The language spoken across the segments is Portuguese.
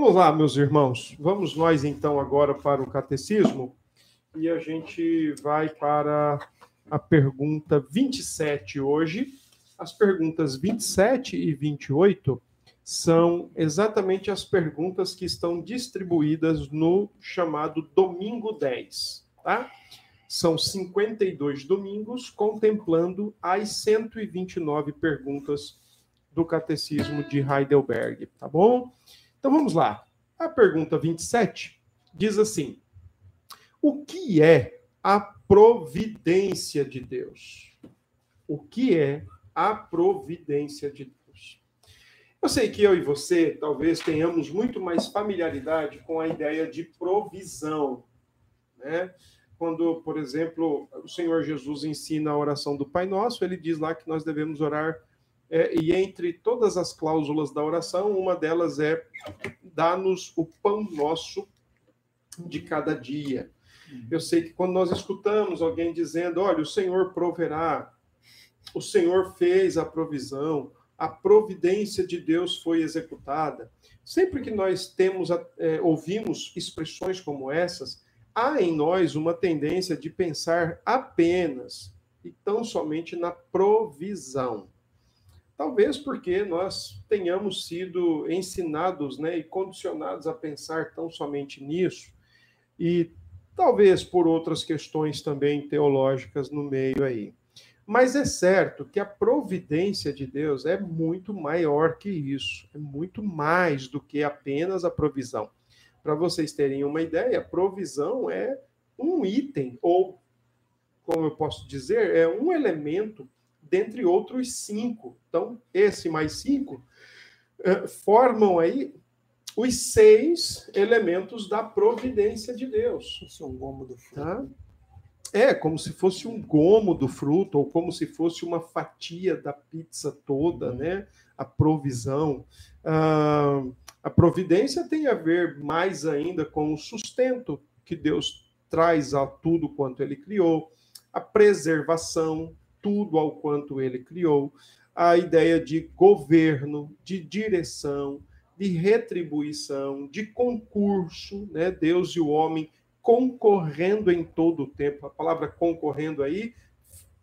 Vamos lá, meus irmãos. Vamos nós então agora para o catecismo e a gente vai para a pergunta 27 hoje. As perguntas 27 e 28 são exatamente as perguntas que estão distribuídas no chamado Domingo 10, tá? São 52 domingos contemplando as 129 perguntas do Catecismo de Heidelberg, tá bom? Então vamos lá. A pergunta 27 diz assim: O que é a providência de Deus? O que é a providência de Deus? Eu sei que eu e você talvez tenhamos muito mais familiaridade com a ideia de provisão, né? Quando, por exemplo, o Senhor Jesus ensina a oração do Pai Nosso, ele diz lá que nós devemos orar é, e entre todas as cláusulas da oração, uma delas é dá-nos o pão nosso de cada dia. Eu sei que quando nós escutamos alguém dizendo, olha, o Senhor proverá, o Senhor fez a provisão, a providência de Deus foi executada. Sempre que nós temos, é, ouvimos expressões como essas, há em nós uma tendência de pensar apenas e tão somente na provisão. Talvez porque nós tenhamos sido ensinados né, e condicionados a pensar tão somente nisso, e talvez por outras questões também teológicas no meio aí. Mas é certo que a providência de Deus é muito maior que isso, é muito mais do que apenas a provisão. Para vocês terem uma ideia, a provisão é um item, ou, como eu posso dizer, é um elemento dentre outros cinco. Então, esse mais cinco eh, formam aí os seis elementos da providência de Deus. Isso é um gomo do fruto. Tá? É, como se fosse um gomo do fruto, ou como se fosse uma fatia da pizza toda, uhum. né? A provisão. Ah, a providência tem a ver mais ainda com o sustento que Deus traz a tudo quanto ele criou, a preservação, tudo ao quanto ele criou, a ideia de governo, de direção, de retribuição, de concurso, né? Deus e o homem concorrendo em todo o tempo. A palavra concorrendo aí,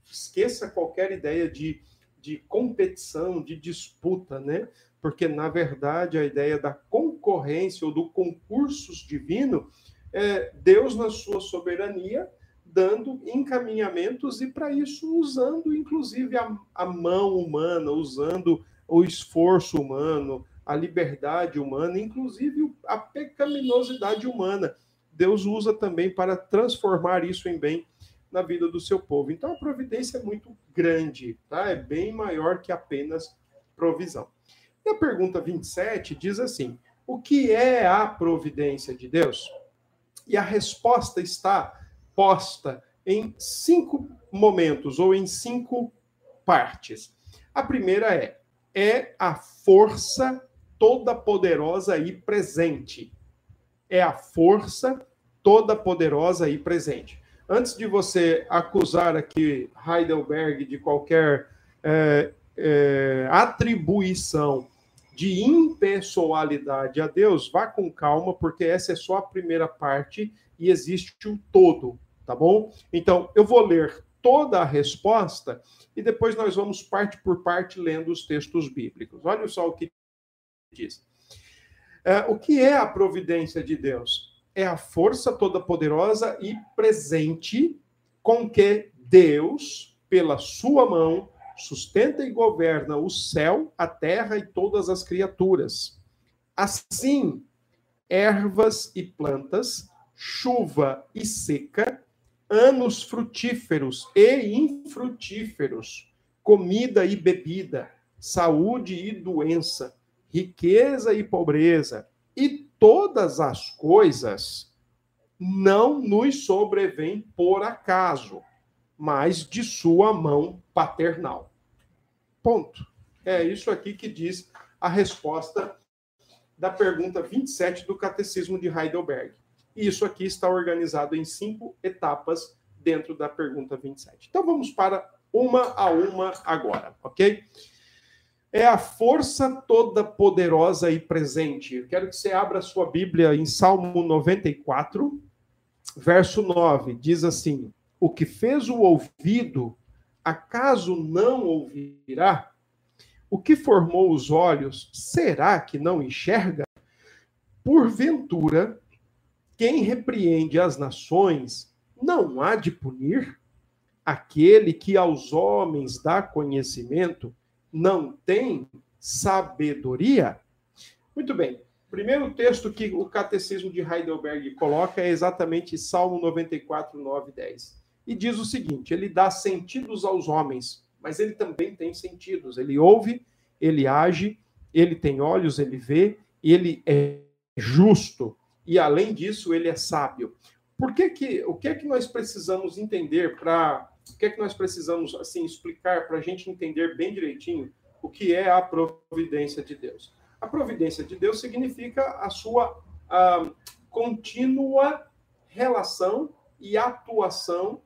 esqueça qualquer ideia de, de competição, de disputa, né? Porque, na verdade, a ideia da concorrência ou do concursos divino é Deus, na sua soberania, dando encaminhamentos e, para isso, usando inclusive a, a mão humana, usando o esforço humano, a liberdade humana, inclusive a pecaminosidade humana. Deus usa também para transformar isso em bem na vida do seu povo. Então a providência é muito grande, tá? É bem maior que apenas provisão. E a pergunta 27 diz assim: o que é a providência de Deus? E a resposta está posta em cinco momentos ou em cinco partes. A primeira é: é a força toda poderosa e presente. É a força toda poderosa e presente. Antes de você acusar aqui Heidelberg de qualquer é, é, atribuição de impessoalidade a Deus, vá com calma, porque essa é só a primeira parte e existe o todo tá bom? Então, eu vou ler toda a resposta e depois nós vamos parte por parte lendo os textos bíblicos. Olha só o que diz. É, o que é a providência de Deus? É a força toda-poderosa e presente com que Deus, pela sua mão, sustenta e governa o céu, a terra e todas as criaturas. Assim, ervas e plantas, chuva e seca, anos frutíferos e infrutíferos, comida e bebida, saúde e doença, riqueza e pobreza, e todas as coisas não nos sobrevêm por acaso, mas de sua mão paternal. Ponto. É isso aqui que diz a resposta da pergunta 27 do Catecismo de Heidelberg. E isso aqui está organizado em cinco etapas dentro da pergunta 27. Então vamos para uma a uma agora, ok? é a força toda poderosa e presente. Eu quero que você abra sua Bíblia em Salmo 94, verso 9. Diz assim: O que fez o ouvido, acaso não ouvirá? O que formou os olhos, será que não enxerga? Porventura, quem repreende as nações não há de punir? Aquele que aos homens dá conhecimento não tem sabedoria? Muito bem. Primeiro texto que o Catecismo de Heidelberg coloca é exatamente Salmo 94, 9 e 10. E diz o seguinte: ele dá sentidos aos homens, mas ele também tem sentidos. Ele ouve, ele age, ele tem olhos, ele vê, ele é justo e além disso ele é sábio. Por que que o que é que nós precisamos entender para o que é que nós precisamos assim explicar para a gente entender bem direitinho o que é a providência de Deus? A providência de Deus significa a sua a, contínua relação e atuação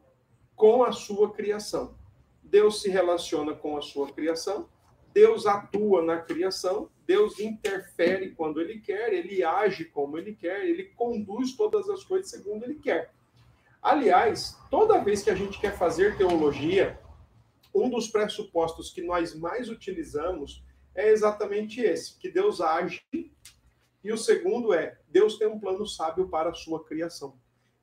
com a sua criação. Deus se relaciona com a sua criação, Deus atua na criação, Deus interfere quando ele quer, ele age como ele quer, ele conduz todas as coisas segundo ele quer. Aliás, toda vez que a gente quer fazer teologia, um dos pressupostos que nós mais utilizamos é exatamente esse, que Deus age, e o segundo é, Deus tem um plano sábio para a sua criação.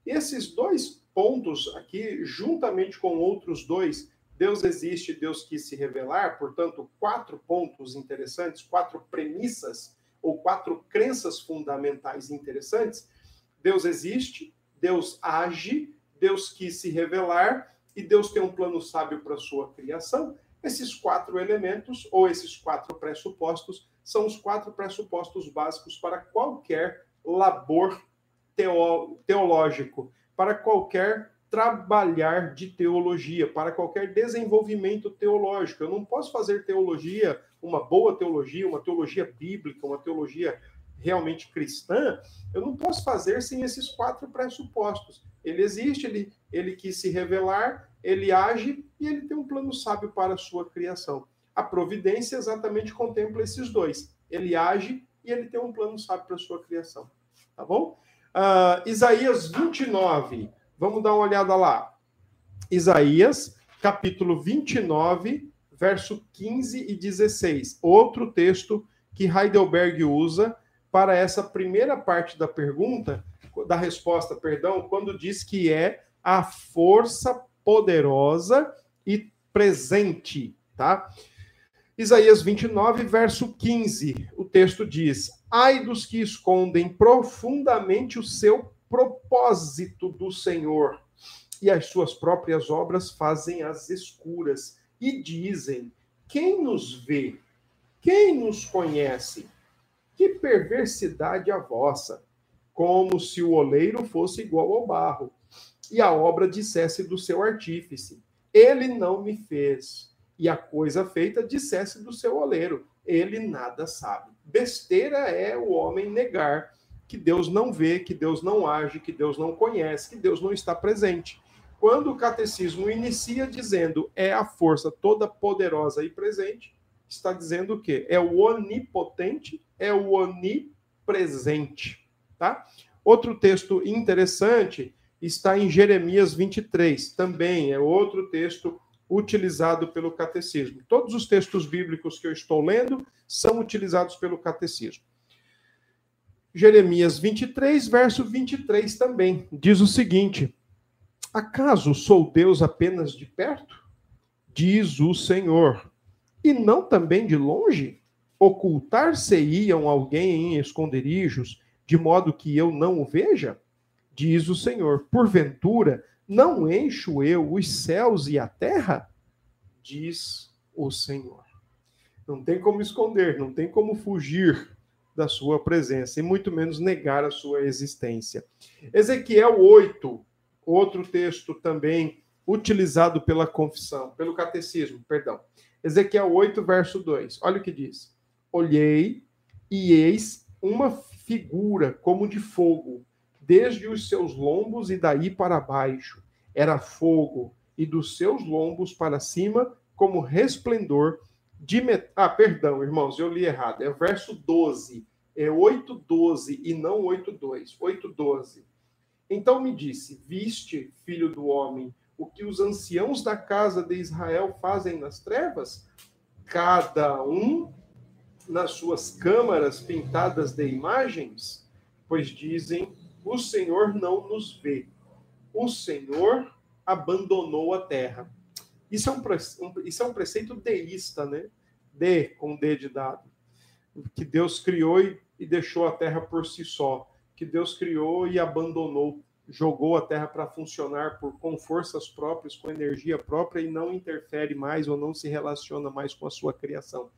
E esses dois pontos aqui, juntamente com outros dois, Deus existe, Deus quis se revelar, portanto, quatro pontos interessantes, quatro premissas ou quatro crenças fundamentais interessantes. Deus existe, Deus age, Deus quis se revelar e Deus tem um plano sábio para a sua criação. Esses quatro elementos, ou esses quatro pressupostos, são os quatro pressupostos básicos para qualquer labor teológico, para qualquer trabalhar de teologia, para qualquer desenvolvimento teológico. Eu não posso fazer teologia, uma boa teologia, uma teologia bíblica, uma teologia realmente cristã, eu não posso fazer sem esses quatro pressupostos. Ele existe, ele, ele quis se revelar, ele age e ele tem um plano sábio para a sua criação. A providência exatamente contempla esses dois. Ele age e ele tem um plano sábio para a sua criação. Tá bom? Uh, Isaías 29, Vamos dar uma olhada lá. Isaías, capítulo 29, verso 15 e 16. Outro texto que Heidelberg usa para essa primeira parte da pergunta, da resposta, perdão, quando diz que é a força poderosa e presente, tá? Isaías 29, verso 15. O texto diz: Ai dos que escondem profundamente o seu propósito do Senhor, e as suas próprias obras fazem as escuras, e dizem: Quem nos vê? Quem nos conhece? Que perversidade a vossa! Como se o oleiro fosse igual ao barro, e a obra dissesse do seu artífice: Ele não me fez. E a coisa feita dissesse do seu oleiro: Ele nada sabe. Besteira é o homem negar que Deus não vê, que Deus não age, que Deus não conhece, que Deus não está presente. Quando o catecismo inicia dizendo é a força toda poderosa e presente, está dizendo o quê? É o onipotente, é o onipresente, tá? Outro texto interessante está em Jeremias 23, também é outro texto utilizado pelo catecismo. Todos os textos bíblicos que eu estou lendo são utilizados pelo catecismo. Jeremias 23, verso 23 também, diz o seguinte: Acaso sou Deus apenas de perto? Diz o Senhor. E não também de longe? Ocultar-se-iam alguém em esconderijos, de modo que eu não o veja? Diz o Senhor. Porventura, não encho eu os céus e a terra? Diz o Senhor. Não tem como esconder, não tem como fugir da sua presença, e muito menos negar a sua existência. Ezequiel 8, outro texto também utilizado pela confissão, pelo catecismo, perdão. Ezequiel 8, verso 2. Olha o que diz: Olhei e eis uma figura como de fogo, desde os seus lombos e daí para baixo. Era fogo, e dos seus lombos para cima, como resplendor de met... Ah, perdão, irmãos, eu li errado. É verso 12. É 8:12 e não 8:2. 8:12. Então me disse: Viste, filho do homem, o que os anciãos da casa de Israel fazem nas trevas? Cada um nas suas câmaras pintadas de imagens? Pois dizem: O Senhor não nos vê. O Senhor abandonou a terra. Isso é um, isso é um preceito deísta, né? D, com D de dado. Que Deus criou e, e deixou a terra por si só. Que Deus criou e abandonou, jogou a terra para funcionar por, com forças próprias, com energia própria e não interfere mais ou não se relaciona mais com a sua criação.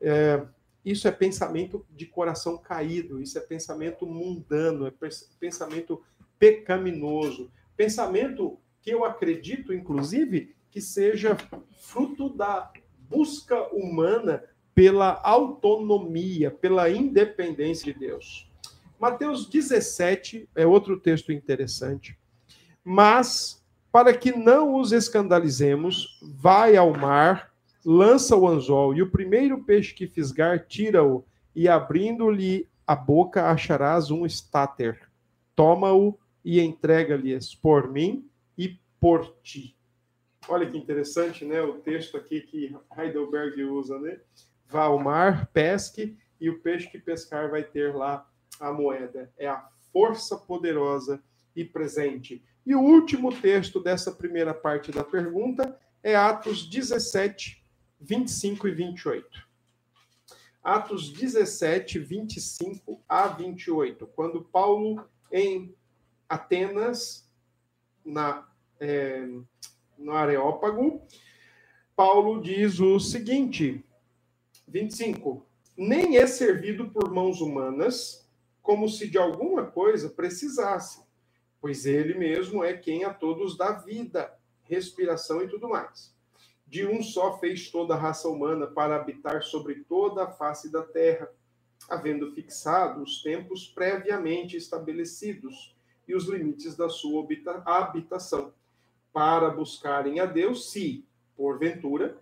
É, isso é pensamento de coração caído, isso é pensamento mundano, é pensamento pecaminoso, pensamento que eu acredito, inclusive, que seja fruto da busca humana pela autonomia, pela independência de Deus. Mateus 17 é outro texto interessante. Mas, para que não os escandalizemos, vai ao mar, lança o anzol, e o primeiro peixe que fisgar, tira-o, e abrindo-lhe a boca acharás um estáter. Toma-o e entrega-lhes por mim e por ti. Olha que interessante, né? O texto aqui que Heidelberg usa, né? Vá ao mar, pesque, e o peixe que pescar vai ter lá a moeda. É a força poderosa e presente. E o último texto dessa primeira parte da pergunta é Atos 17, 25 e 28. Atos 17, 25 a 28. Quando Paulo, em Atenas, na. É, no Areópago, Paulo diz o seguinte, 25: Nem é servido por mãos humanas, como se de alguma coisa precisasse, pois ele mesmo é quem a todos dá vida, respiração e tudo mais. De um só fez toda a raça humana para habitar sobre toda a face da terra, havendo fixado os tempos previamente estabelecidos e os limites da sua habitação para buscarem a Deus, se, porventura,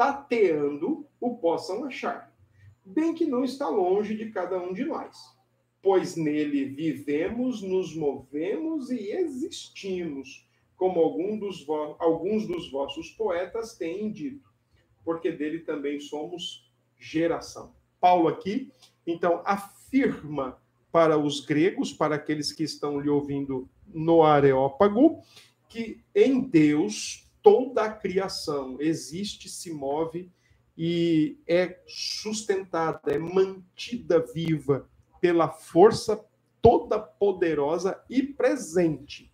tateando, o possam achar. Bem que não está longe de cada um de nós, pois nele vivemos, nos movemos e existimos, como algum dos alguns dos vossos poetas têm dito, porque dele também somos geração. Paulo aqui, então, afirma para os gregos, para aqueles que estão lhe ouvindo no Areópago, que em Deus toda a criação existe, se move e é sustentada, é mantida viva pela força toda poderosa e presente.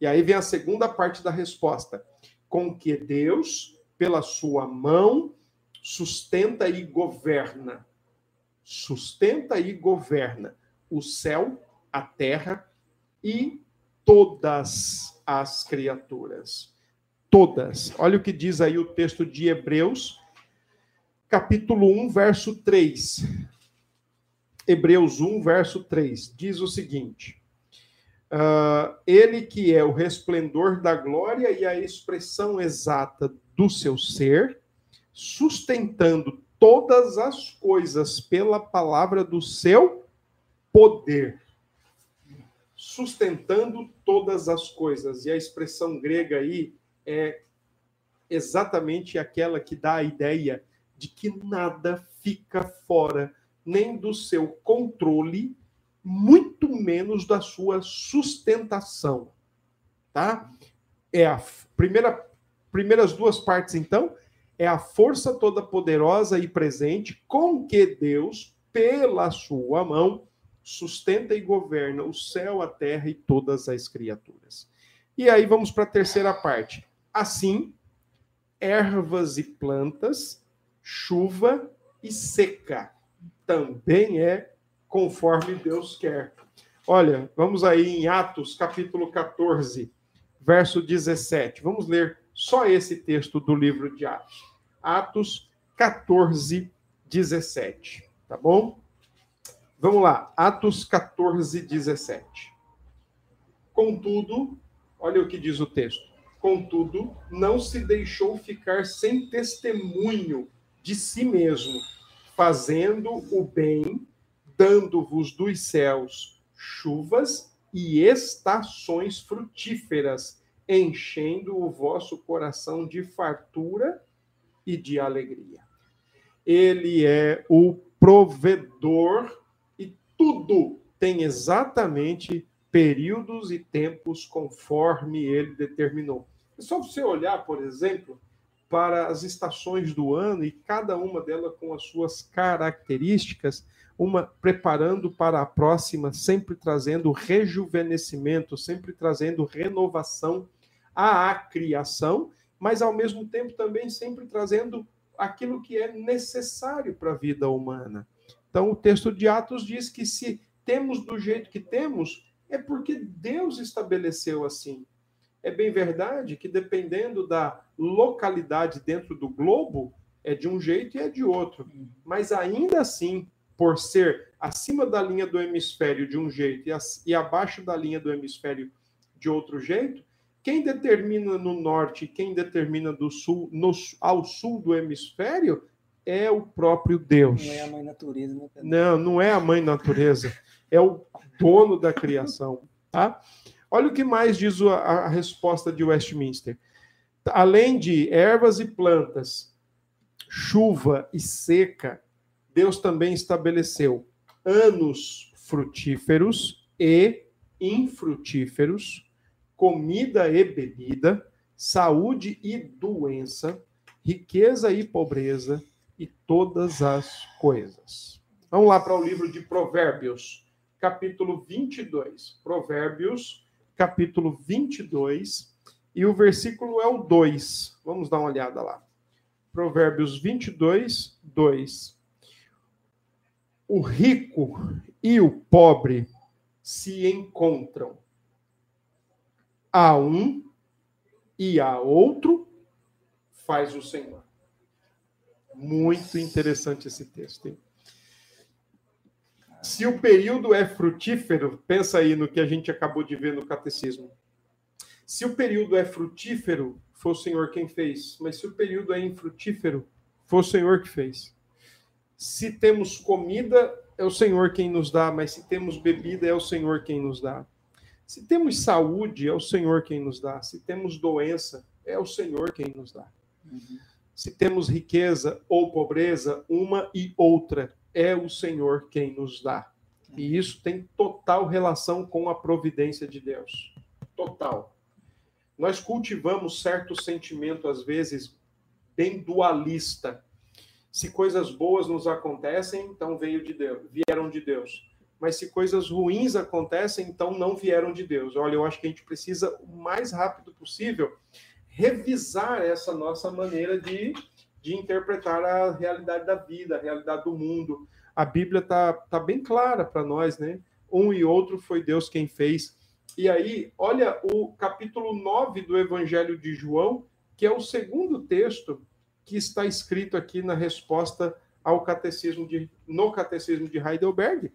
E aí vem a segunda parte da resposta, com que Deus, pela sua mão, sustenta e governa. Sustenta e governa o céu, a terra e todas as criaturas. Todas. Olha o que diz aí o texto de Hebreus, capítulo 1, verso 3. Hebreus 1, verso 3. Diz o seguinte: uh, Ele que é o resplendor da glória e a expressão exata do seu ser, sustentando todas as coisas pela palavra do seu poder sustentando todas as coisas. E a expressão grega aí é exatamente aquela que dá a ideia de que nada fica fora nem do seu controle, muito menos da sua sustentação, tá? É a primeira primeiras duas partes então é a força toda poderosa e presente com que Deus, pela sua mão, sustenta e governa o céu, a terra e todas as criaturas. E aí vamos para a terceira parte. Assim, ervas e plantas, chuva e seca. Também é conforme Deus quer. Olha, vamos aí em Atos, capítulo 14, verso 17. Vamos ler só esse texto do livro de Atos. Atos 14, 17. Tá bom? Vamos lá, Atos 14, 17. Contudo, olha o que diz o texto. Contudo, não se deixou ficar sem testemunho de si mesmo, fazendo o bem, dando-vos dos céus chuvas e estações frutíferas, enchendo o vosso coração de fartura e de alegria. Ele é o provedor e tudo tem exatamente períodos e tempos conforme ele determinou. É só você olhar, por exemplo, para as estações do ano e cada uma delas com as suas características, uma preparando para a próxima, sempre trazendo rejuvenescimento, sempre trazendo renovação à criação, mas ao mesmo tempo também sempre trazendo aquilo que é necessário para a vida humana. Então, o texto de Atos diz que se temos do jeito que temos, é porque Deus estabeleceu assim. É bem verdade que, dependendo da localidade dentro do globo, é de um jeito e é de outro. Mas ainda assim, por ser acima da linha do hemisfério de um jeito e, abaixo da linha do hemisfério de outro jeito, quem determina no norte e quem determina do sul, no, ao sul do hemisfério é o próprio Deus. Não é a mãe natureza, né? Não, não é a mãe natureza. É o dono da criação. Tá? Olha o que mais diz a, a resposta de Westminster. Além de ervas e plantas, chuva e seca, Deus também estabeleceu anos frutíferos e infrutíferos, comida e bebida, saúde e doença, riqueza e pobreza e todas as coisas. Vamos lá para o livro de Provérbios, capítulo 22. Provérbios, capítulo 22, e o versículo é o 2. Vamos dar uma olhada lá. Provérbios 22, 2. O rico e o pobre se encontram. A um e a outro faz o Senhor. Muito interessante esse texto. Hein? Se o período é frutífero, pensa aí no que a gente acabou de ver no catecismo. Se o período é frutífero, foi o Senhor quem fez. Mas se o período é infrutífero, foi o Senhor que fez. Se temos comida, é o Senhor quem nos dá. Mas se temos bebida, é o Senhor quem nos dá. Se temos saúde, é o Senhor quem nos dá. Se temos doença, é o Senhor quem nos dá. Uhum. Se temos riqueza ou pobreza, uma e outra é o Senhor quem nos dá. E isso tem total relação com a providência de Deus. Total. Nós cultivamos certo sentimento, às vezes, bem dualista. Se coisas boas nos acontecem, então veio de Deus, vieram de Deus. Mas se coisas ruins acontecem, então não vieram de Deus. Olha, eu acho que a gente precisa, o mais rápido possível, revisar essa nossa maneira de de interpretar a realidade da vida, a realidade do mundo. A Bíblia está tá bem clara para nós, né? Um e outro foi Deus quem fez. E aí, olha o capítulo 9 do Evangelho de João, que é o segundo texto que está escrito aqui na resposta ao catecismo de, no catecismo de Heidelberg.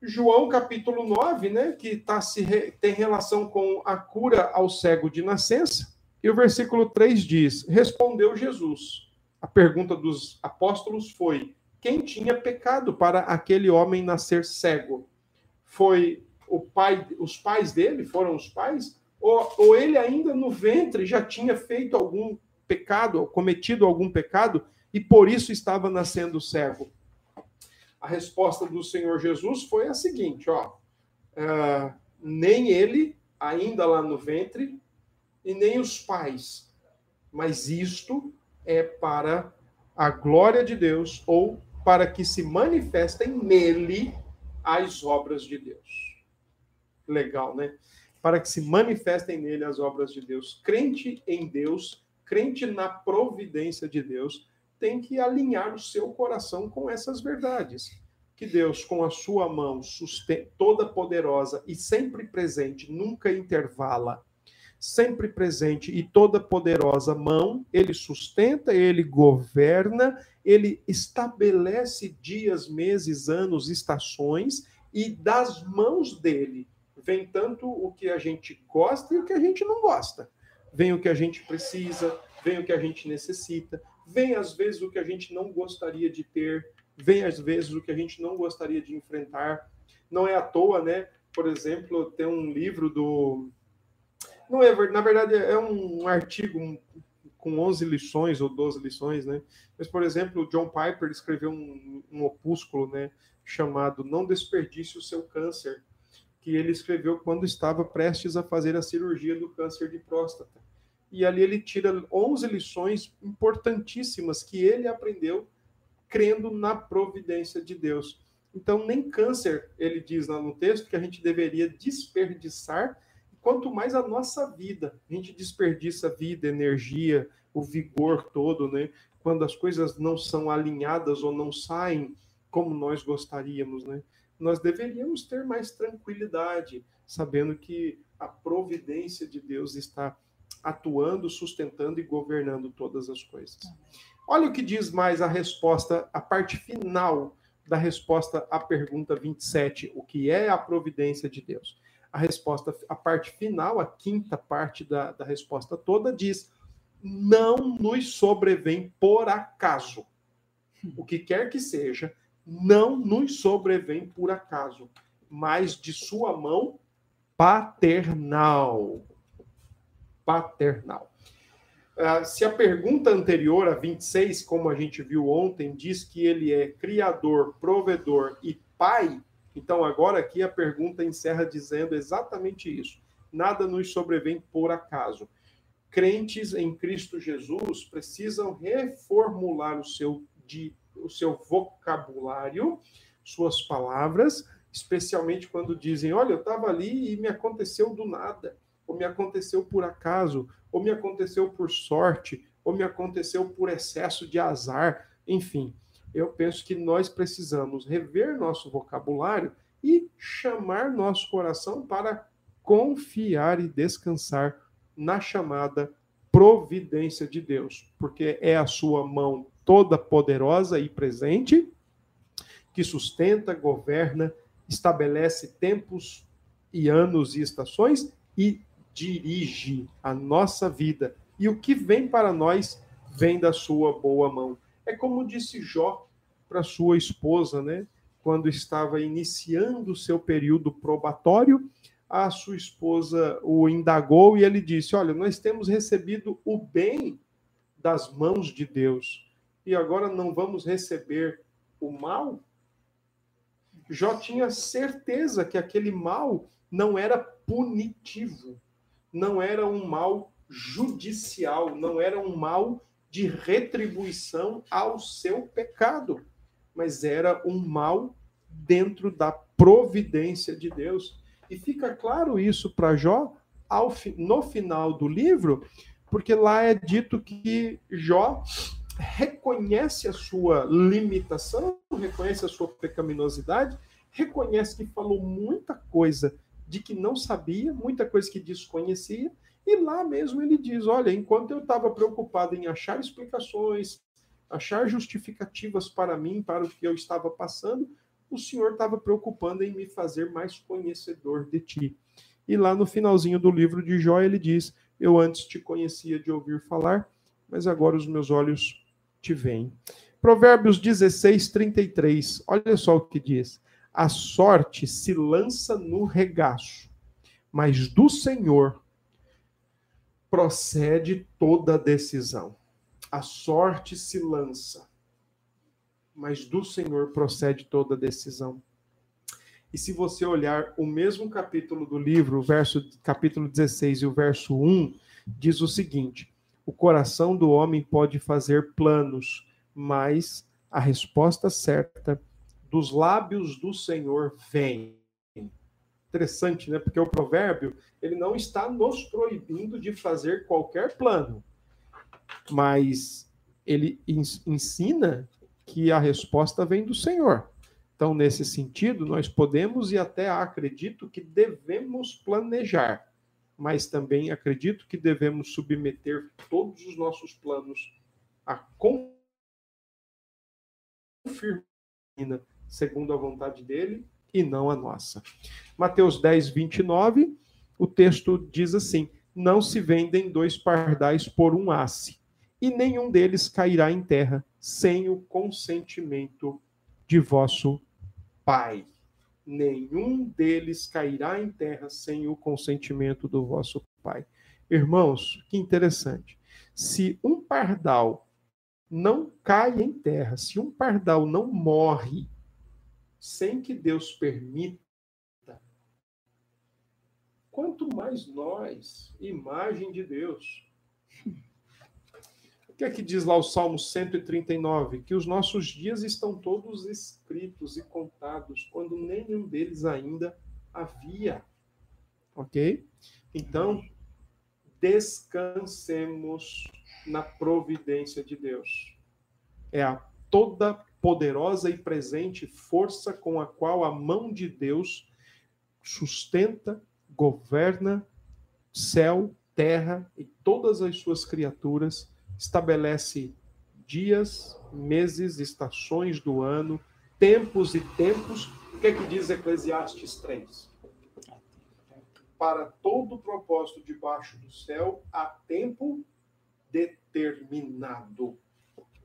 João capítulo 9, né, que tá se tem relação com a cura ao cego de nascença. E o versículo 3 diz: Respondeu Jesus. A pergunta dos apóstolos foi: quem tinha pecado para aquele homem nascer cego? Foi o pai, os pais dele? Foram os pais? Ou, ou ele ainda no ventre já tinha feito algum pecado, cometido algum pecado e por isso estava nascendo cego? A resposta do Senhor Jesus foi a seguinte: ó, uh, nem ele, ainda lá no ventre, e nem os pais. Mas isto é para a glória de Deus ou para que se manifestem nele as obras de Deus. Legal, né? Para que se manifestem nele as obras de Deus. Crente em Deus, crente na providência de Deus, tem que alinhar o seu coração com essas verdades. Que Deus, com a sua mão toda poderosa e sempre presente, nunca intervala, sempre presente e toda poderosa mão, ele sustenta, ele governa, ele estabelece dias, meses, anos, estações, e das mãos dele vem tanto o que a gente gosta e o que a gente não gosta. Vem o que a gente precisa, vem o que a gente necessita, vem às vezes o que a gente não gostaria de ter, vem às vezes o que a gente não gostaria de enfrentar. Não é à toa, né? Por exemplo, tem um livro do. Não é, na verdade, é um artigo com 11 lições ou 12 lições, né? Mas, por exemplo, o John Piper escreveu um, um opúsculo, né? Chamado Não Desperdice o Seu Câncer, que ele escreveu quando estava prestes a fazer a cirurgia do câncer de próstata. E ali ele tira 11 lições importantíssimas que ele aprendeu crendo na providência de Deus. Então, nem câncer, ele diz lá no texto, que a gente deveria desperdiçar, quanto mais a nossa vida. A gente desperdiça vida, energia, o vigor todo, né? Quando as coisas não são alinhadas ou não saem como nós gostaríamos, né? Nós deveríamos ter mais tranquilidade, sabendo que a providência de Deus está atuando, sustentando e governando todas as coisas. Olha o que diz mais a resposta, a parte final da resposta à pergunta 27, o que é a providência de Deus? A resposta, a parte final, a quinta parte da, da resposta toda diz: não nos sobrevém por acaso. O que quer que seja, não nos sobrevém por acaso, mas de sua mão paternal. Paternal. Uh, se a pergunta anterior, a 26, como a gente viu ontem, diz que ele é criador, provedor e pai, então agora aqui a pergunta encerra dizendo exatamente isso. Nada nos sobrevém por acaso. Crentes em Cristo Jesus precisam reformular o seu, de, o seu vocabulário, suas palavras, especialmente quando dizem: Olha, eu estava ali e me aconteceu do nada ou me aconteceu por acaso, ou me aconteceu por sorte, ou me aconteceu por excesso de azar, enfim. Eu penso que nós precisamos rever nosso vocabulário e chamar nosso coração para confiar e descansar na chamada providência de Deus, porque é a sua mão toda poderosa e presente que sustenta, governa, estabelece tempos e anos e estações e dirige a nossa vida. E o que vem para nós vem da sua boa mão. É como disse Jó para sua esposa, né? Quando estava iniciando o seu período probatório, a sua esposa o indagou e ele disse: Olha, nós temos recebido o bem das mãos de Deus e agora não vamos receber o mal? Jó tinha certeza que aquele mal não era punitivo, não era um mal judicial, não era um mal de retribuição ao seu pecado, mas era um mal dentro da providência de Deus. E fica claro isso para Jó ao, no final do livro, porque lá é dito que Jó reconhece a sua limitação, reconhece a sua pecaminosidade, reconhece que falou muita coisa de que não sabia, muita coisa que desconhecia, e lá mesmo ele diz: olha, enquanto eu estava preocupado em achar explicações, achar justificativas para mim, para o que eu estava passando, o Senhor estava preocupando em me fazer mais conhecedor de ti. E lá no finalzinho do livro de Jó, ele diz: Eu antes te conhecia de ouvir falar, mas agora os meus olhos te veem. Provérbios 16, 33. Olha só o que diz. A sorte se lança no regaço, mas do Senhor procede toda decisão. A sorte se lança, mas do Senhor procede toda decisão. E se você olhar o mesmo capítulo do livro, o verso capítulo 16 e o verso 1, diz o seguinte: O coração do homem pode fazer planos, mas a resposta certa dos lábios do Senhor vem. Interessante, né? Porque o provérbio, ele não está nos proibindo de fazer qualquer plano, mas ele ensina que a resposta vem do Senhor. Então, nesse sentido, nós podemos e até acredito que devemos planejar, mas também acredito que devemos submeter todos os nossos planos à confirmação segundo a vontade dele e não a nossa. Mateus 10, 29, o texto diz assim: Não se vendem dois pardais por um asse, e nenhum deles cairá em terra sem o consentimento de vosso Pai. Nenhum deles cairá em terra sem o consentimento do vosso Pai. Irmãos, que interessante. Se um pardal não cai em terra, se um pardal não morre sem que Deus permita, quanto mais nós, imagem de Deus. O que é que diz lá o Salmo 139? Que os nossos dias estão todos escritos e contados, quando nenhum deles ainda havia. Ok? Então, descansemos na providência de Deus. É a toda poderosa e presente força com a qual a mão de Deus sustenta, governa céu, terra e todas as suas criaturas, estabelece dias, meses, estações do ano, tempos e tempos. O que é que diz Eclesiastes 3? Para todo propósito debaixo do céu há tempo determinado.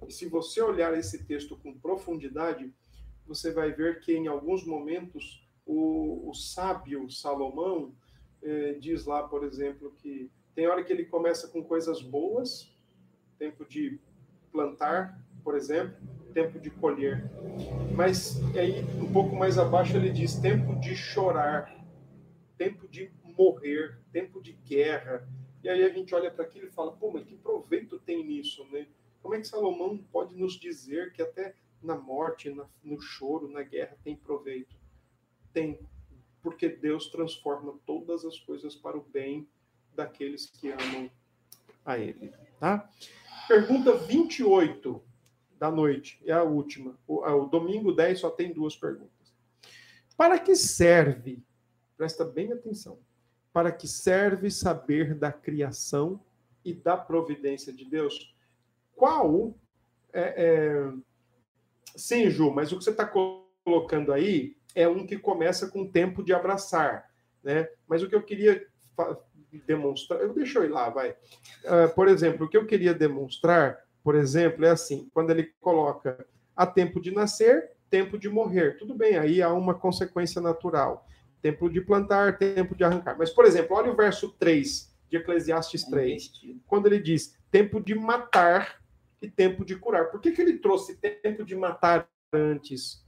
E se você olhar esse texto com profundidade, você vai ver que em alguns momentos o, o sábio Salomão eh, diz lá, por exemplo, que tem hora que ele começa com coisas boas, tempo de plantar, por exemplo, tempo de colher. Mas aí, um pouco mais abaixo, ele diz tempo de chorar, tempo de morrer, tempo de guerra. E aí a gente olha para aquilo e fala, pô, mas que proveito tem nisso, né? Como é que Salomão pode nos dizer que até na morte, na, no choro, na guerra tem proveito? Tem, porque Deus transforma todas as coisas para o bem daqueles que amam a Ele. Tá? Pergunta 28 da noite, é a última. O, o domingo 10 só tem duas perguntas. Para que serve, presta bem atenção, para que serve saber da criação e da providência de Deus? Qual. É, é... Sim, Ju, mas o que você está colocando aí é um que começa com tempo de abraçar, né? Mas o que eu queria demonstrar, eu deixo eu ir lá, vai. Uh, por exemplo, o que eu queria demonstrar, por exemplo, é assim, quando ele coloca a tempo de nascer, tempo de morrer. Tudo bem, aí há uma consequência natural. Tempo de plantar, tempo de arrancar. Mas, por exemplo, olha o verso 3 de Eclesiastes 3, quando ele diz tempo de matar e tempo de curar. Por que, que ele trouxe tempo de matar antes?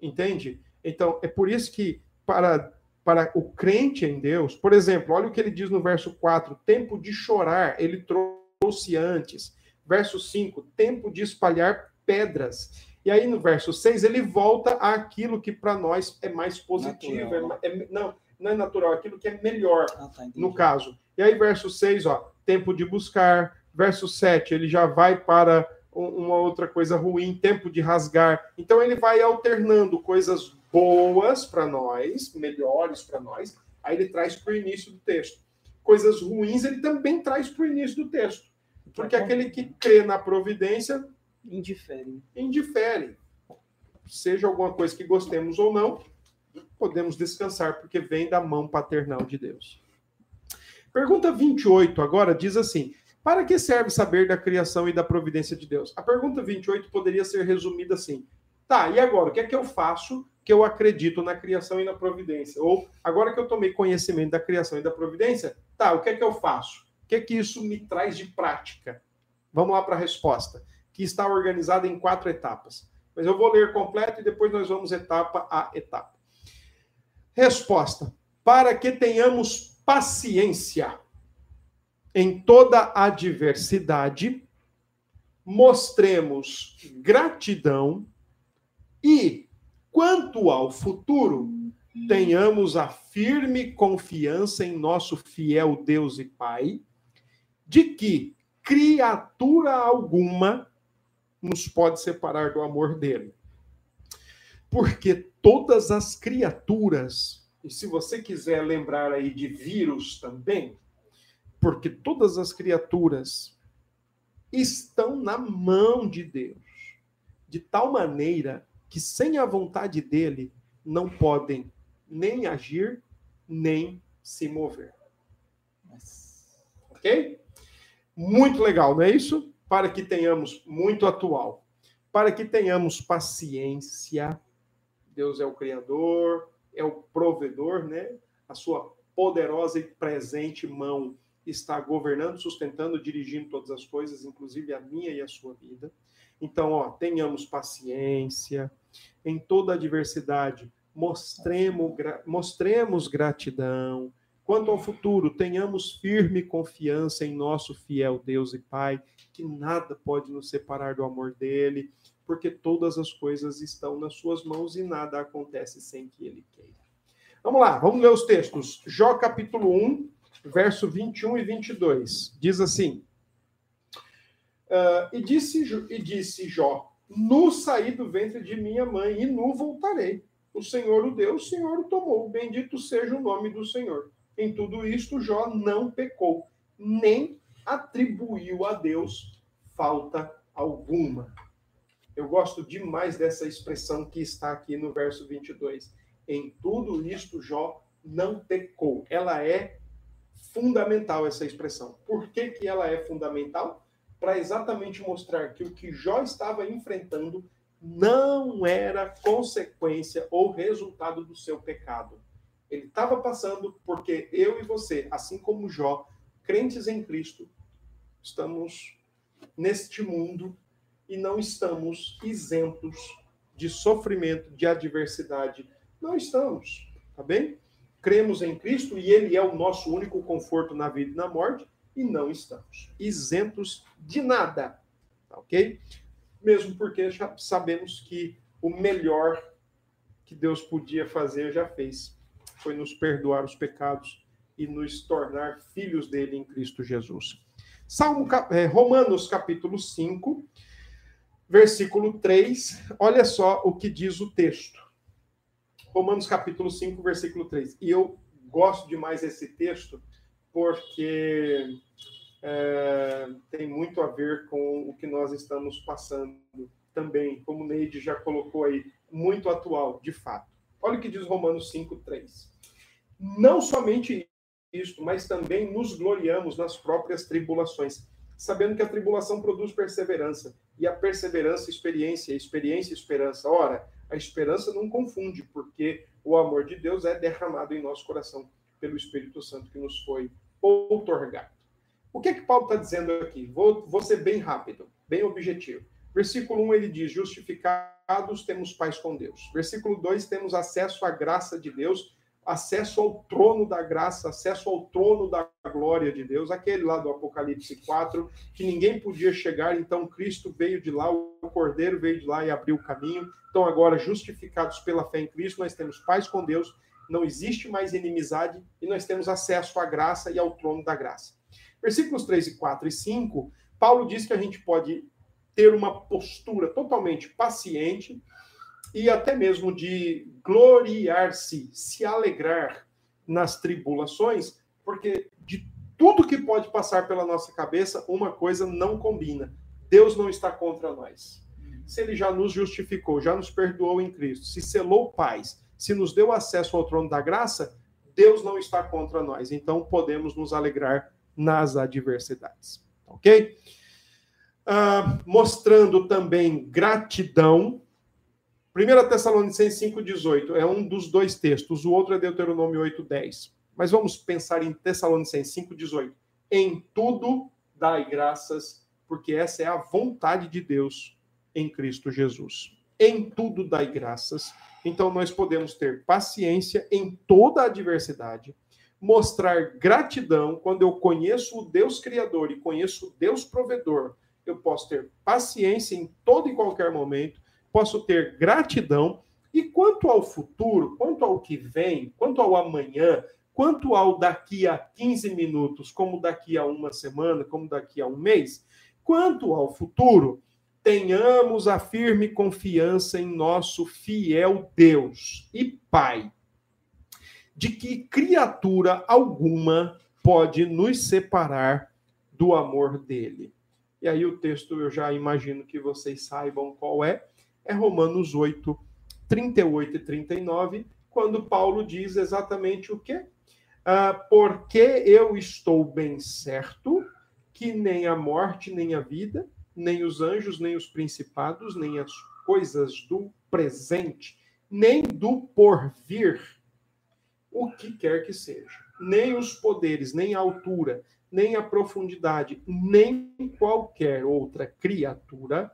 Entende? Então, é por isso que, para, para o crente em Deus, por exemplo, olha o que ele diz no verso 4: tempo de chorar, ele trouxe antes. Verso 5, tempo de espalhar pedras. E aí no verso 6, ele volta àquilo que para nós é mais positivo. É, é, não, não é natural, aquilo que é melhor, ah, tá, no caso. E aí, verso 6, ó, tempo de buscar. Verso 7, ele já vai para uma outra coisa ruim, tempo de rasgar. Então ele vai alternando coisas boas para nós, melhores para nós, aí ele traz para o início do texto. Coisas ruins ele também traz para o início do texto. Porque aquele que crê na providência indifere. Indifere. Seja alguma coisa que gostemos ou não, podemos descansar, porque vem da mão paternal de Deus. Pergunta 28 agora diz assim: Para que serve saber da criação e da providência de Deus? A pergunta 28 poderia ser resumida assim: Tá, e agora? O que é que eu faço que eu acredito na criação e na providência. Ou, agora que eu tomei conhecimento da criação e da providência, tá, o que é que eu faço? O que é que isso me traz de prática? Vamos lá para a resposta, que está organizada em quatro etapas. Mas eu vou ler completo e depois nós vamos etapa a etapa. Resposta: para que tenhamos paciência em toda adversidade, mostremos gratidão e Quanto ao futuro, tenhamos a firme confiança em nosso fiel Deus e Pai, de que criatura alguma nos pode separar do amor dele. Porque todas as criaturas, e se você quiser lembrar aí de vírus também, porque todas as criaturas estão na mão de Deus, de tal maneira que sem a vontade dele não podem nem agir, nem se mover. Ok? Muito legal, não é isso? para que tenhamos muito atual, para que tenhamos paciência. Deus é o criador, é o provedor, né? A sua poderosa e presente mão está governando, sustentando, dirigindo todas as coisas, inclusive a minha e a sua vida. Então, ó, tenhamos paciência em toda adversidade, mostremos, mostremos gratidão. Quanto ao futuro, tenhamos firme confiança em nosso fiel Deus e Pai, que nada pode nos separar do amor dele, porque todas as coisas estão nas suas mãos e nada acontece sem que ele queira. Vamos lá, vamos ler os textos. Jó capítulo 1, verso 21 e 22. Diz assim: uh, e, disse, e disse Jó: Nu saí do ventre de minha mãe, e nu voltarei. O Senhor o deu, o Senhor o tomou. Bendito seja o nome do Senhor. Em tudo isto, Jó não pecou, nem atribuiu a Deus falta alguma. Eu gosto demais dessa expressão que está aqui no verso 22. Em tudo isto, Jó não pecou. Ela é fundamental, essa expressão. Por que, que ela é fundamental? Para exatamente mostrar que o que Jó estava enfrentando não era consequência ou resultado do seu pecado. Ele estava passando porque eu e você, assim como Jó, crentes em Cristo, estamos neste mundo e não estamos isentos de sofrimento, de adversidade. Não estamos, tá bem? Cremos em Cristo e Ele é o nosso único conforto na vida e na morte, e não estamos isentos de nada, tá ok? Mesmo porque já sabemos que o melhor que Deus podia fazer já fez, foi nos perdoar os pecados e nos tornar filhos dele em Cristo Jesus. Salmo, é, Romanos capítulo 5, versículo 3, olha só o que diz o texto. Romanos capítulo 5, versículo 3. E eu gosto demais desse texto porque é, tem muito a ver com o que nós estamos passando também, como o Neide já colocou aí, muito atual, de fato. Olha o que diz Romanos 5, 3. Não somente isto, mas também nos gloriamos nas próprias tribulações, sabendo que a tribulação produz perseverança, e a perseverança, experiência, experiência, esperança. Ora, a esperança não confunde, porque o amor de Deus é derramado em nosso coração pelo Espírito Santo que nos foi outorgado. O que é que Paulo está dizendo aqui? Vou, vou ser bem rápido, bem objetivo. Versículo 1 ele diz: Justificados temos paz com Deus. Versículo 2 temos acesso à graça de Deus acesso ao trono da graça, acesso ao trono da glória de Deus, aquele lá do Apocalipse 4, que ninguém podia chegar, então Cristo veio de lá, o Cordeiro veio de lá e abriu o caminho. Então, agora, justificados pela fé em Cristo, nós temos paz com Deus, não existe mais inimizade e nós temos acesso à graça e ao trono da graça. Versículos 3 e 4 e 5, Paulo diz que a gente pode ter uma postura totalmente paciente, e até mesmo de gloriar-se, se alegrar nas tribulações, porque de tudo que pode passar pela nossa cabeça, uma coisa não combina. Deus não está contra nós. Se ele já nos justificou, já nos perdoou em Cristo, se selou paz, se nos deu acesso ao trono da graça, Deus não está contra nós. Então podemos nos alegrar nas adversidades. Ok? Uh, mostrando também gratidão 1 Tessalonicenses 5,18 é um dos dois textos, o outro é Deuteronômio 8,10. Mas vamos pensar em Tessalonicenses 5,18. Em tudo dai graças, porque essa é a vontade de Deus em Cristo Jesus. Em tudo dai graças. Então nós podemos ter paciência em toda a adversidade, mostrar gratidão quando eu conheço o Deus Criador e conheço o Deus Provedor. Eu posso ter paciência em todo e qualquer momento posso ter gratidão. E quanto ao futuro, quanto ao que vem, quanto ao amanhã, quanto ao daqui a 15 minutos, como daqui a uma semana, como daqui a um mês, quanto ao futuro, tenhamos a firme confiança em nosso fiel Deus e Pai, de que criatura alguma pode nos separar do amor dele. E aí o texto eu já imagino que vocês saibam qual é é Romanos 8, 38 e 39, quando Paulo diz exatamente o quê? Ah, porque eu estou bem certo que nem a morte, nem a vida, nem os anjos, nem os principados, nem as coisas do presente, nem do porvir, o que quer que seja. Nem os poderes, nem a altura, nem a profundidade, nem qualquer outra criatura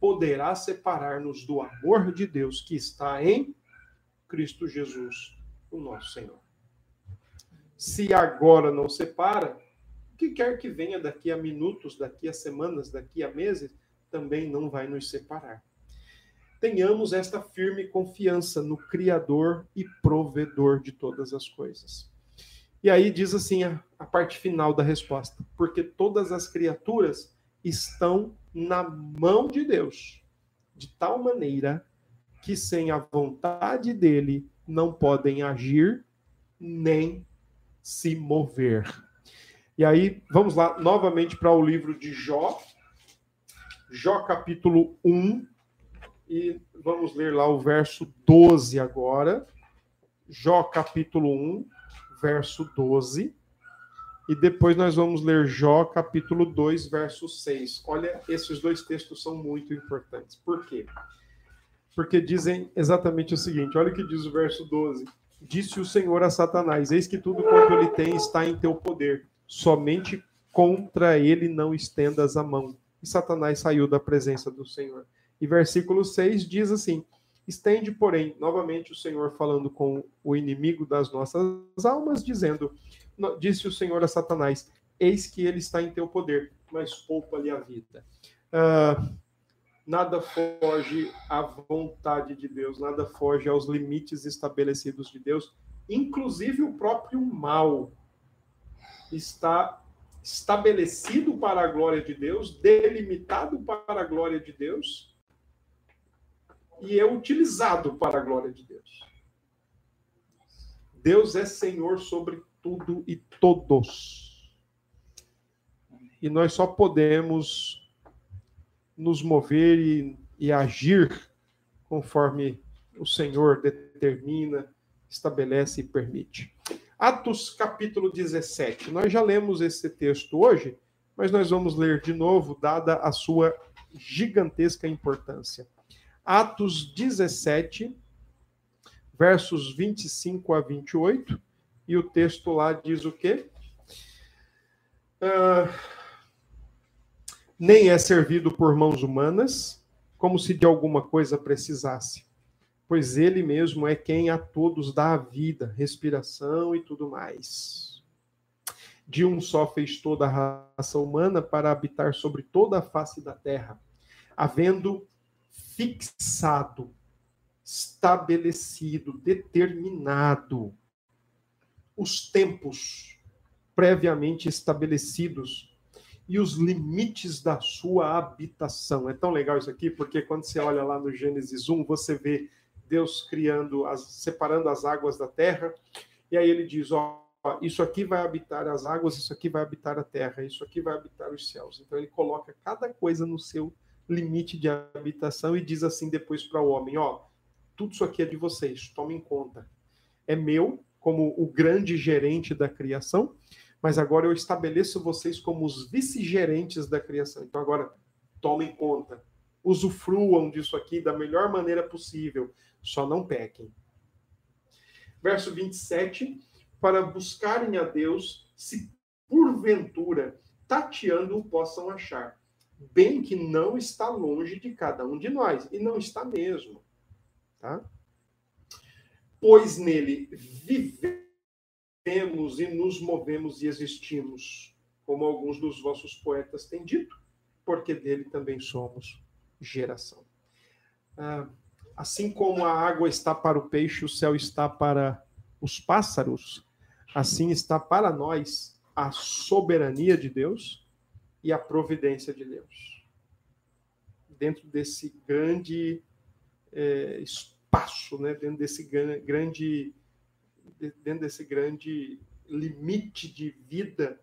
poderá separar-nos do amor de Deus que está em Cristo Jesus, o nosso Senhor. Se agora não separa, o que quer que venha daqui a minutos, daqui a semanas, daqui a meses, também não vai nos separar. Tenhamos esta firme confiança no Criador e provedor de todas as coisas. E aí diz assim a, a parte final da resposta: porque todas as criaturas estão na mão de Deus, de tal maneira que sem a vontade dele não podem agir nem se mover. E aí, vamos lá novamente para o livro de Jó, Jó capítulo 1, e vamos ler lá o verso 12 agora. Jó capítulo 1, verso 12. E depois nós vamos ler Jó, capítulo 2, verso 6. Olha, esses dois textos são muito importantes. Por quê? Porque dizem exatamente o seguinte: olha o que diz o verso 12. Disse o Senhor a Satanás: Eis que tudo quanto ele tem está em teu poder, somente contra ele não estendas a mão. E Satanás saiu da presença do Senhor. E versículo 6 diz assim: Estende, porém, novamente o Senhor falando com o inimigo das nossas almas, dizendo: Disse o Senhor a Satanás: Eis que ele está em teu poder, mas poupa-lhe a vida. Uh, nada foge à vontade de Deus, nada foge aos limites estabelecidos de Deus, inclusive o próprio mal está estabelecido para a glória de Deus, delimitado para a glória de Deus e é utilizado para a glória de Deus. Deus é Senhor sobre tudo e todos. E nós só podemos nos mover e, e agir conforme o Senhor determina, estabelece e permite. Atos capítulo 17. Nós já lemos esse texto hoje, mas nós vamos ler de novo, dada a sua gigantesca importância. Atos 17, versos 25 a 28, e o texto lá diz o quê? Uh, nem é servido por mãos humanas, como se de alguma coisa precisasse, pois ele mesmo é quem a todos dá a vida, respiração e tudo mais. De um só fez toda a raça humana para habitar sobre toda a face da terra, havendo fixado, estabelecido, determinado os tempos previamente estabelecidos e os limites da sua habitação. É tão legal isso aqui, porque quando você olha lá no Gênesis 1, você vê Deus criando, as, separando as águas da terra, e aí ele diz: ó, isso aqui vai habitar as águas, isso aqui vai habitar a terra, isso aqui vai habitar os céus. Então ele coloca cada coisa no seu limite de habitação e diz assim depois para o homem: ó, tudo isso aqui é de vocês, tomem conta. É meu, como o grande gerente da criação, mas agora eu estabeleço vocês como os vice-gerentes da criação. Então agora tomem conta, usufruam disso aqui da melhor maneira possível, só não pequem. Verso 27, para buscarem a Deus, se porventura tateando o possam achar bem que não está longe de cada um de nós, e não está mesmo. Tá? Pois nele vivemos e nos movemos e existimos, como alguns dos vossos poetas têm dito, porque dele também somos geração. Ah, assim como a água está para o peixe, o céu está para os pássaros, assim está para nós a soberania de Deus e a providência de Deus. Dentro desse grande é, espaço, né? dentro desse grande dentro desse grande limite de vida,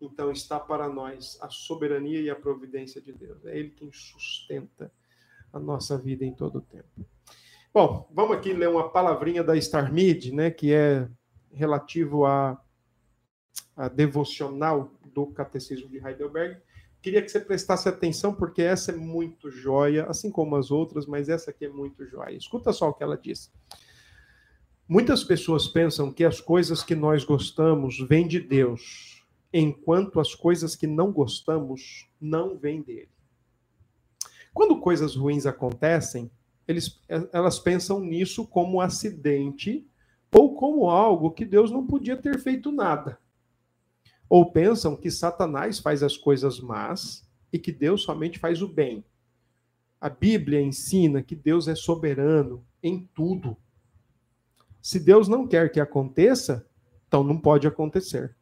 então está para nós a soberania e a providência de Deus. É Ele quem sustenta a nossa vida em todo o tempo. Bom, vamos aqui ler uma palavrinha da Starmid, né, que é relativo a, a devocional do Catecismo de Heidelberg. queria que você prestasse atenção, porque essa é muito joia, assim como as outras, mas essa aqui é muito joia. Escuta só o que ela diz. Muitas pessoas pensam que as coisas que nós gostamos vêm de Deus, enquanto as coisas que não gostamos não vêm dele. Quando coisas ruins acontecem, eles, elas pensam nisso como acidente ou como algo que Deus não podia ter feito nada. Ou pensam que Satanás faz as coisas más e que Deus somente faz o bem. A Bíblia ensina que Deus é soberano em tudo. Se Deus não quer que aconteça, então não pode acontecer.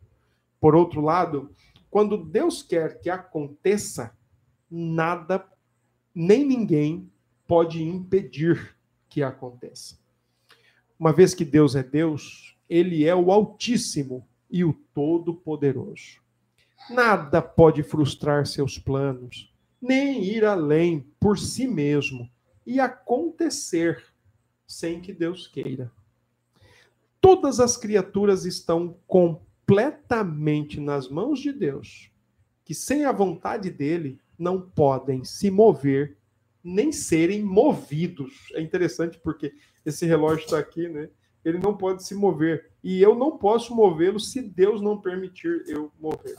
Por outro lado, quando Deus quer que aconteça, nada, nem ninguém pode impedir que aconteça. Uma vez que Deus é Deus, ele é o Altíssimo e o Todo-Poderoso. Nada pode frustrar seus planos, nem ir além por si mesmo e acontecer sem que Deus queira. Todas as criaturas estão completamente nas mãos de Deus, que sem a vontade dele não podem se mover nem serem movidos. É interessante porque esse relógio está aqui, né? Ele não pode se mover. E eu não posso movê-lo se Deus não permitir eu mover.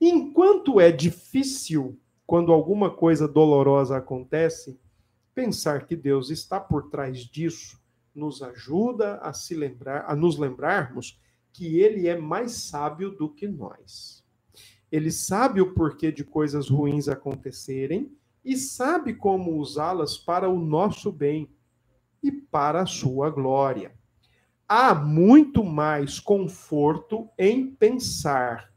Enquanto é difícil, quando alguma coisa dolorosa acontece, pensar que Deus está por trás disso nos ajuda a se lembrar, a nos lembrarmos que ele é mais sábio do que nós. Ele sabe o porquê de coisas ruins acontecerem e sabe como usá-las para o nosso bem e para a sua glória. Há muito mais conforto em pensar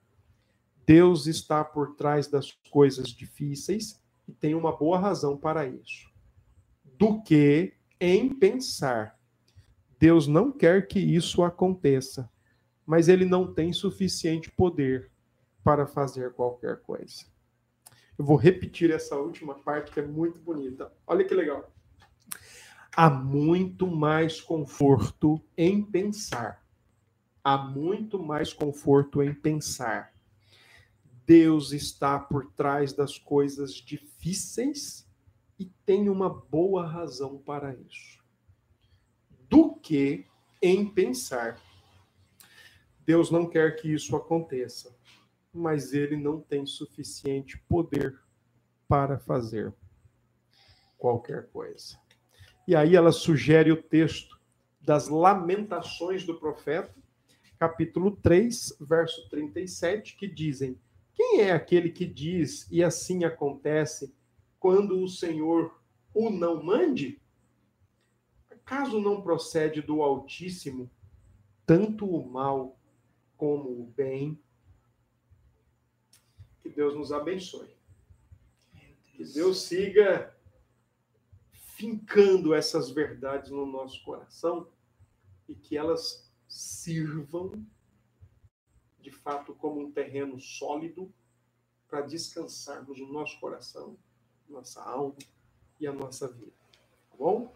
Deus está por trás das coisas difíceis e tem uma boa razão para isso, do que em pensar Deus não quer que isso aconteça, mas ele não tem suficiente poder para fazer qualquer coisa. Eu vou repetir essa última parte que é muito bonita. Olha que legal há muito mais conforto em pensar. Há muito mais conforto em pensar. Deus está por trás das coisas difíceis e tem uma boa razão para isso. Do que em pensar. Deus não quer que isso aconteça, mas ele não tem suficiente poder para fazer qualquer coisa. E aí ela sugere o texto das Lamentações do Profeta, capítulo 3, verso 37, que dizem: Quem é aquele que diz e assim acontece quando o Senhor o não mande? Acaso não procede do Altíssimo tanto o mal como o bem? Que Deus nos abençoe. Que Deus siga fincando essas verdades no nosso coração e que elas sirvam de fato como um terreno sólido para descansarmos o nosso coração, nossa alma e a nossa vida. Tá bom?